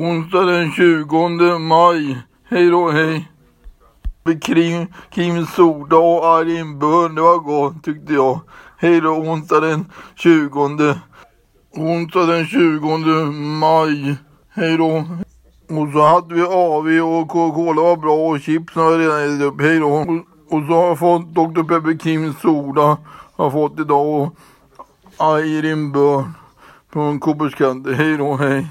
Onsdag den 20 maj. Hej då, hej. Krim, Kim Soda och Arin Bön, det var gott tyckte jag. Hej då, onsdag den 20. Onsdag den 20 maj. Hej då. Och så hade vi AV och Coca-Cola var bra och chipsen har jag redan ätit upp. Hej då. Och, och så har jag fått Dr. Pepper Kim Soda. Har jag fått idag och Airin Bön från Coopers Hej då, hej.